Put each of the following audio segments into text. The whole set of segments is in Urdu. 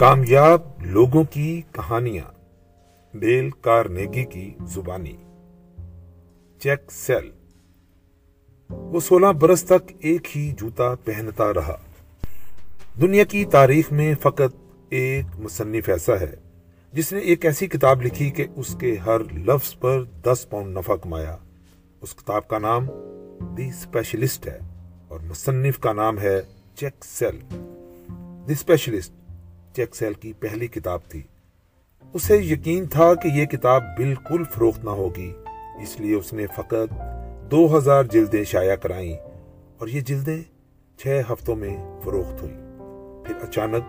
کامیاب لوگوں کی کہانیاں ڈیل کارنیگی کی زبانی۔ Chic Sale. وہ سولہ برس تک ایک ہی جوتا پہنتا رہا۔ دنیا کی تاریخ میں فقط ایک مصنف ایسا ہے، جس نے ایک ایسی کتاب لکھی کہ اس کے ہر لفظ پر دس پاؤنڈ نفع کمایا۔ اس کتاب کا نام دی اسپیشلسٹ ہے اور مصنف کا نام ہے Chic Sale. The Specialist Chic Sale کی پہلی کتاب تھی۔ اسے یقین تھا کہ یہ کتاب بالکل فروخت نہ ہوگی، اس لیے اس نے فقط دو ہزار جلدیں شائع کرائیں اور یہ جلدیں چھ ہفتوں میں فروخت ہوئی پھر اچانک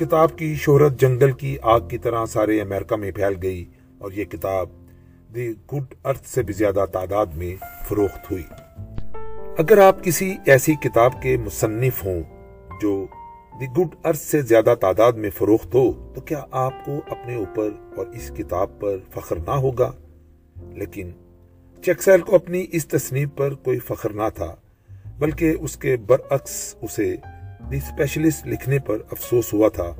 کتاب کی شہرت جنگل کی آگ کی طرح سارے امریکہ میں پھیل گئی اور یہ کتاب دی گڈ ارتھ سے بھی زیادہ تعداد میں فروخت ہوئی۔ اگر آپ کسی ایسی کتاب کے مصنف ہوں جو دی گڈ ارتھ سے زیادہ تعداد میں فروخت ہو تو کیا آپ کو اپنے اوپر اور اس کتاب پر فخر نہ ہوگا؟ لیکن چیکسیل کو اپنی اس تصنیف پر کوئی فخر نہ تھا، بلکہ اس کے برعکس اسے دی اسپیشلسٹ لکھنے پر افسوس ہوا تھا،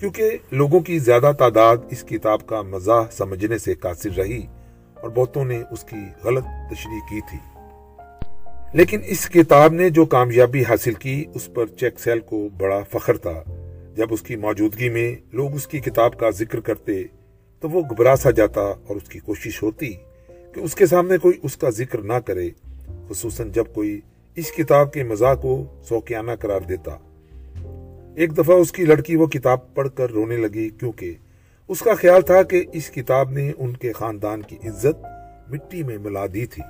کیونکہ لوگوں کی زیادہ تعداد اس کتاب کا مزاح سمجھنے سے قاصر رہی اور بہتوں نے اس کی غلط تشریح کی تھی۔ لیکن اس کتاب نے جو کامیابی حاصل کی، اس پر چیک سیل کو بڑا فخر تھا۔ جب اس کی موجودگی میں لوگ اس کی کتاب کا ذکر کرتے، تو وہ گھبرا سا جاتا اور اس کی کوشش ہوتی کہ اس کے سامنے کوئی اس کا ذکر نہ کرے، خصوصاً جب کوئی اس کتاب کے مزاح کو سوکیانہ قرار دیتا۔ ایک دفعہ اس کی لڑکی وہ کتاب پڑھ کر رونے لگی، کیونکہ اس کا خیال تھا کہ اس کتاب نے ان کے خاندان کی عزت مٹی میں ملا دی تھی۔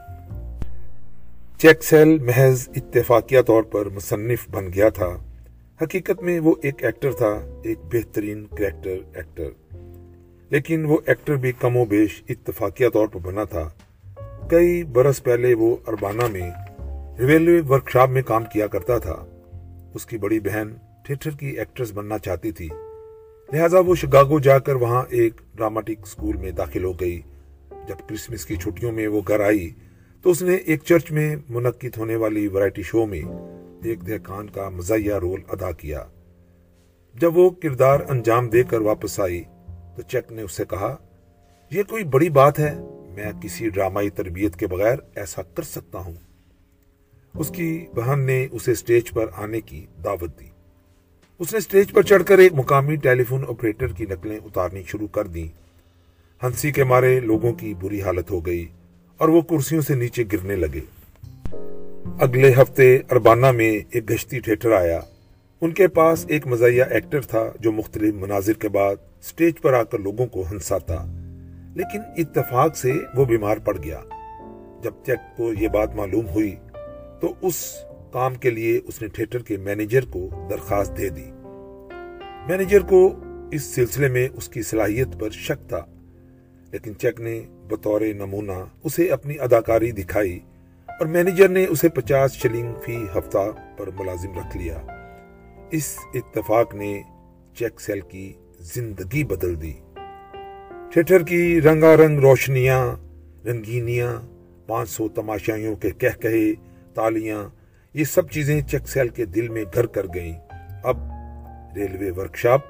چیک سیل محض اتفاقیہ طور پر مصنف بن گیا تھا۔ حقیقت میں وہ ایک ایکٹر تھا، ایک بہترین کریکٹر ایکٹر۔ لیکن وہ ایکٹر بھی کم و بیش اتفاقیہ طور پر بنا تھا۔ کئی برس پہلے وہ اربانہ میں ریلوے ورکشاپ میں کام کیا کرتا تھا۔ اس کی بڑی بہن تھیٹر کی ایکٹریس بننا چاہتی تھی۔ لہذا وہ شگاگو جا کر وہاں ایک ڈراماٹک سکول میں داخل ہو گئی۔ جب کرسمس کی چھٹیوں میں وہ گھر آئی تو اس نے ایک چرچ میں منعقد ہونے والی ورائٹی شو میں ایک دہکان کا مزاحیہ رول ادا کیا۔ جب وہ کردار انجام دے کر واپس آئی تو چیک نے اسے کہا، یہ کوئی بڑی بات ہے، میں کسی ڈرامائی تربیت کے بغیر ایسا کر سکتا ہوں اس کی بہن نے اسے سٹیج پر آنے کی دعوت دی۔ اس نے سٹیج پر چڑھ کر ایک مقامی ٹیلی فون آپریٹر کی نقلیں اتارنی شروع کر دی ہنسی کے مارے لوگوں کی بری حالت ہو گئی۔ اور وہ کرسیوں سے نیچے گرنے لگے۔ اگلے ہفتے اربانہ میں ایک گشتی تھیٹر آیا۔ ان کے پاس ایک مزاحیہ ایکٹر تھا جو مختلف مناظر کے بعد سٹیج پر آ کر لوگوں کو ہنساتا۔ لیکن اتفاق سے وہ بیمار پڑ گیا۔ جب چیک کو یہ بات معلوم ہوئی تو اس کام کے لیے اس نے تھیٹر کے مینیجر کو درخواست دے دی۔ مینیجر کو اس سلسلے میں اس کی صلاحیت پر شک تھا۔ لیکن چیک نے بطور نمونہ اسے اپنی اداکاری دکھائی اور مینیجر نے اسے پچاس شلنگ فی ہفتہ پر ملازم رکھ لیا۔ اس اتفاق نے چیک سیل کی زندگی بدل دی۔ تھیٹر کی رنگا رنگ روشنیاں، رنگینیاں، پانچ سو تماشائیوں کے کہہ کہے تالیاں، یہ سب چیزیں چیک سیل کے دل میں گھر کر گئیں۔ اب ریلوے ورکشاپ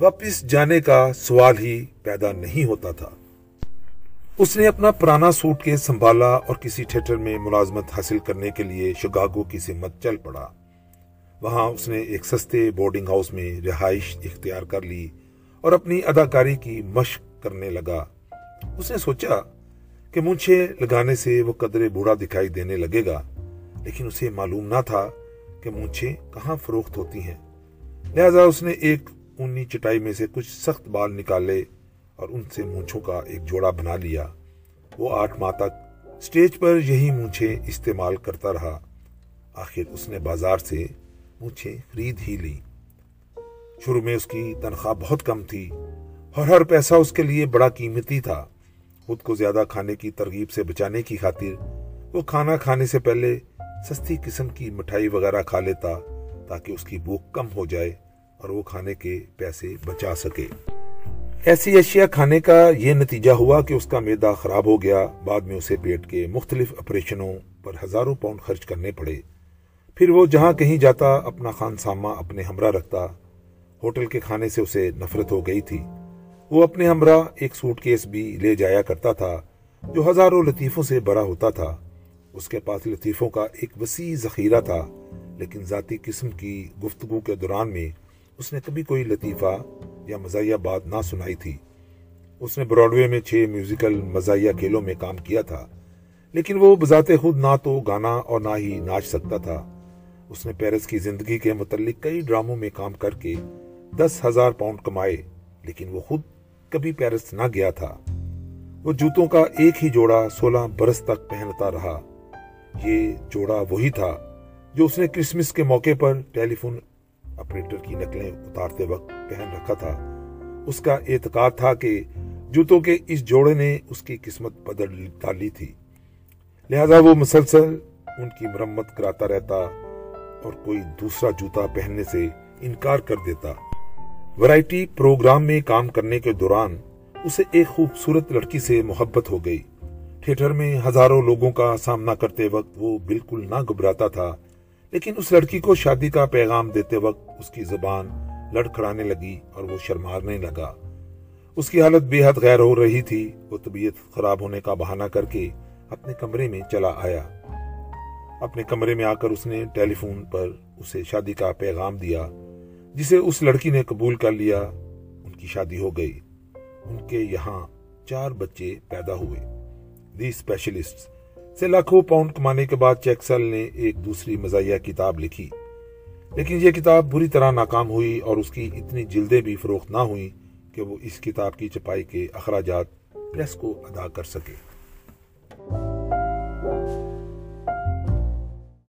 واپس جانے کا سوال ہی پیدا نہیں ہوتا تھا۔ اس نے اپنا پرانا سوٹ کے سنبھالا اور کسی تھیٹر میں ملازمت حاصل کرنے کے لیے شگاگو کی سمت چل پڑا۔ وہاں اس نے ایک سستے بورڈنگ ہاؤس میں رہائش اختیار کر لی اور اپنی اداکاری کی مشق کرنے لگا۔ اس نے سوچا کہ مونچھے لگانے سے وہ قدرے بوڑھا دکھائی دینے لگے گا، لیکن اسے معلوم نہ تھا کہ مونچھے کہاں فروخت ہوتی ہیں۔ لہذا اس نے ایک اونی چٹائی میں سے کچھ سخت بال نکالے۔ اور ان سے مونچھوں کا ایک جوڑا بنا لیا۔ وہ آٹھ ماہ تک سٹیج پر یہی مونچھیں استعمال کرتا رہا۔ آخر اس نے بازار سے مونچھیں خرید ہی لی شروع میں اس کی تنخواہ بہت کم تھی اور ہر پیسہ اس کے لیے بڑا قیمتی تھا۔ خود کو زیادہ کھانے کی ترغیب سے بچانے کی خاطر وہ کھانا کھانے سے پہلے سستی قسم کی مٹھائی وغیرہ کھا لیتا تاکہ اس کی بھوک کم ہو جائے اور وہ کھانے کے پیسے بچا سکے۔ ایسی اشیاء کھانے کا یہ نتیجہ ہوا کہ اس کا میدا خراب ہو گیا، بعد میں اسے پیٹ کے مختلف آپریشنوں پر ہزاروں پاؤنڈ خرچ کرنے پڑے۔ پھر وہ جہاں کہیں جاتا، اپنا خان سامہ اپنے ہمراہ رکھتا۔ ہوٹل کے کھانے سے اسے نفرت ہو گئی تھی۔ وہ اپنے ہمراہ ایک سوٹ کیس بھی لے جایا کرتا تھا، جو ہزاروں لطیفوں سے بڑا ہوتا تھا۔ اس کے پاس لطیفوں کا ایک وسیع ذخیرہ تھا، لیکن ذاتی قسم کی گفتگو کے دوران میں اس نے کبھی کوئی لطیفہ یا مزاحیہ بات نہ سنائی تھی۔ اس نے براڈوے میں چھ میوزیکل مزاحیہ کھیلوں میں کام کیا تھا، لیکن وہ بذات خود نہ تو گانا اور نہ ہی ناچ سکتا تھا۔ اس نے پیرس کی زندگی کے متعلق کئی ڈراموں میں کام کر کے دس ہزار پاؤنڈ کمائے، لیکن وہ خود کبھی پیرس نہ گیا تھا۔ وہ جوتوں کا ایک ہی جوڑا سولہ برس تک پہنتا رہا۔ یہ جوڑا وہی تھا جو اس نے کرسمس کے موقع پر ٹیلی فون اپریٹر کی نقلیں اتارتے وقت پہن رکھا تھا۔ اس کا اعتقاد تھا کہ جوتوں کے اس جوڑے نے اس کی قسمت بدل ڈالی تھی۔ لہذا وہ مسلسل ان کی مرمت کراتا رہتا اور کوئی دوسرا جوتا پہننے سے انکار کر دیتا۔ ورائٹی پروگرام میں کام کرنے کے دوران اسے ایک خوبصورت لڑکی سے محبت ہو گئی۔ تھیٹر میں ہزاروں لوگوں کا سامنا کرتے وقت وہ بالکل نہ گھبراتا تھا۔ لیکن اس لڑکی کو شادی کا پیغام دیتے وقت اس کی زبان لڑکھڑانے لگی اور وہ شرمارنے لگا۔ اس کی حالت بے حد غیر ہو رہی تھی۔ وہ طبیعت خراب ہونے کا بہانہ کر کے اپنے کمرے میں چلا آیا۔ اپنے کمرے میں آ کر اس نے ٹیلی فون پر اسے شادی کا پیغام دیا، جسے اس لڑکی نے قبول کر لیا۔ ان کی شادی ہو گئی۔ ان کے یہاں چار بچے پیدا ہوئے۔ دی اسپیشلسٹ سے لاکھوں پاؤنڈ کمانے کے بعد چیکسل نے ایک دوسری مزاحیہ کتاب لکھی۔ لیکن یہ کتاب بری طرح ناکام ہوئی اور اس کی اتنی جلدیں بھی فروخت نہ ہوئی کہ وہ اس کتاب کی چھپائی کے اخراجات پریس کو ادا کر سکے۔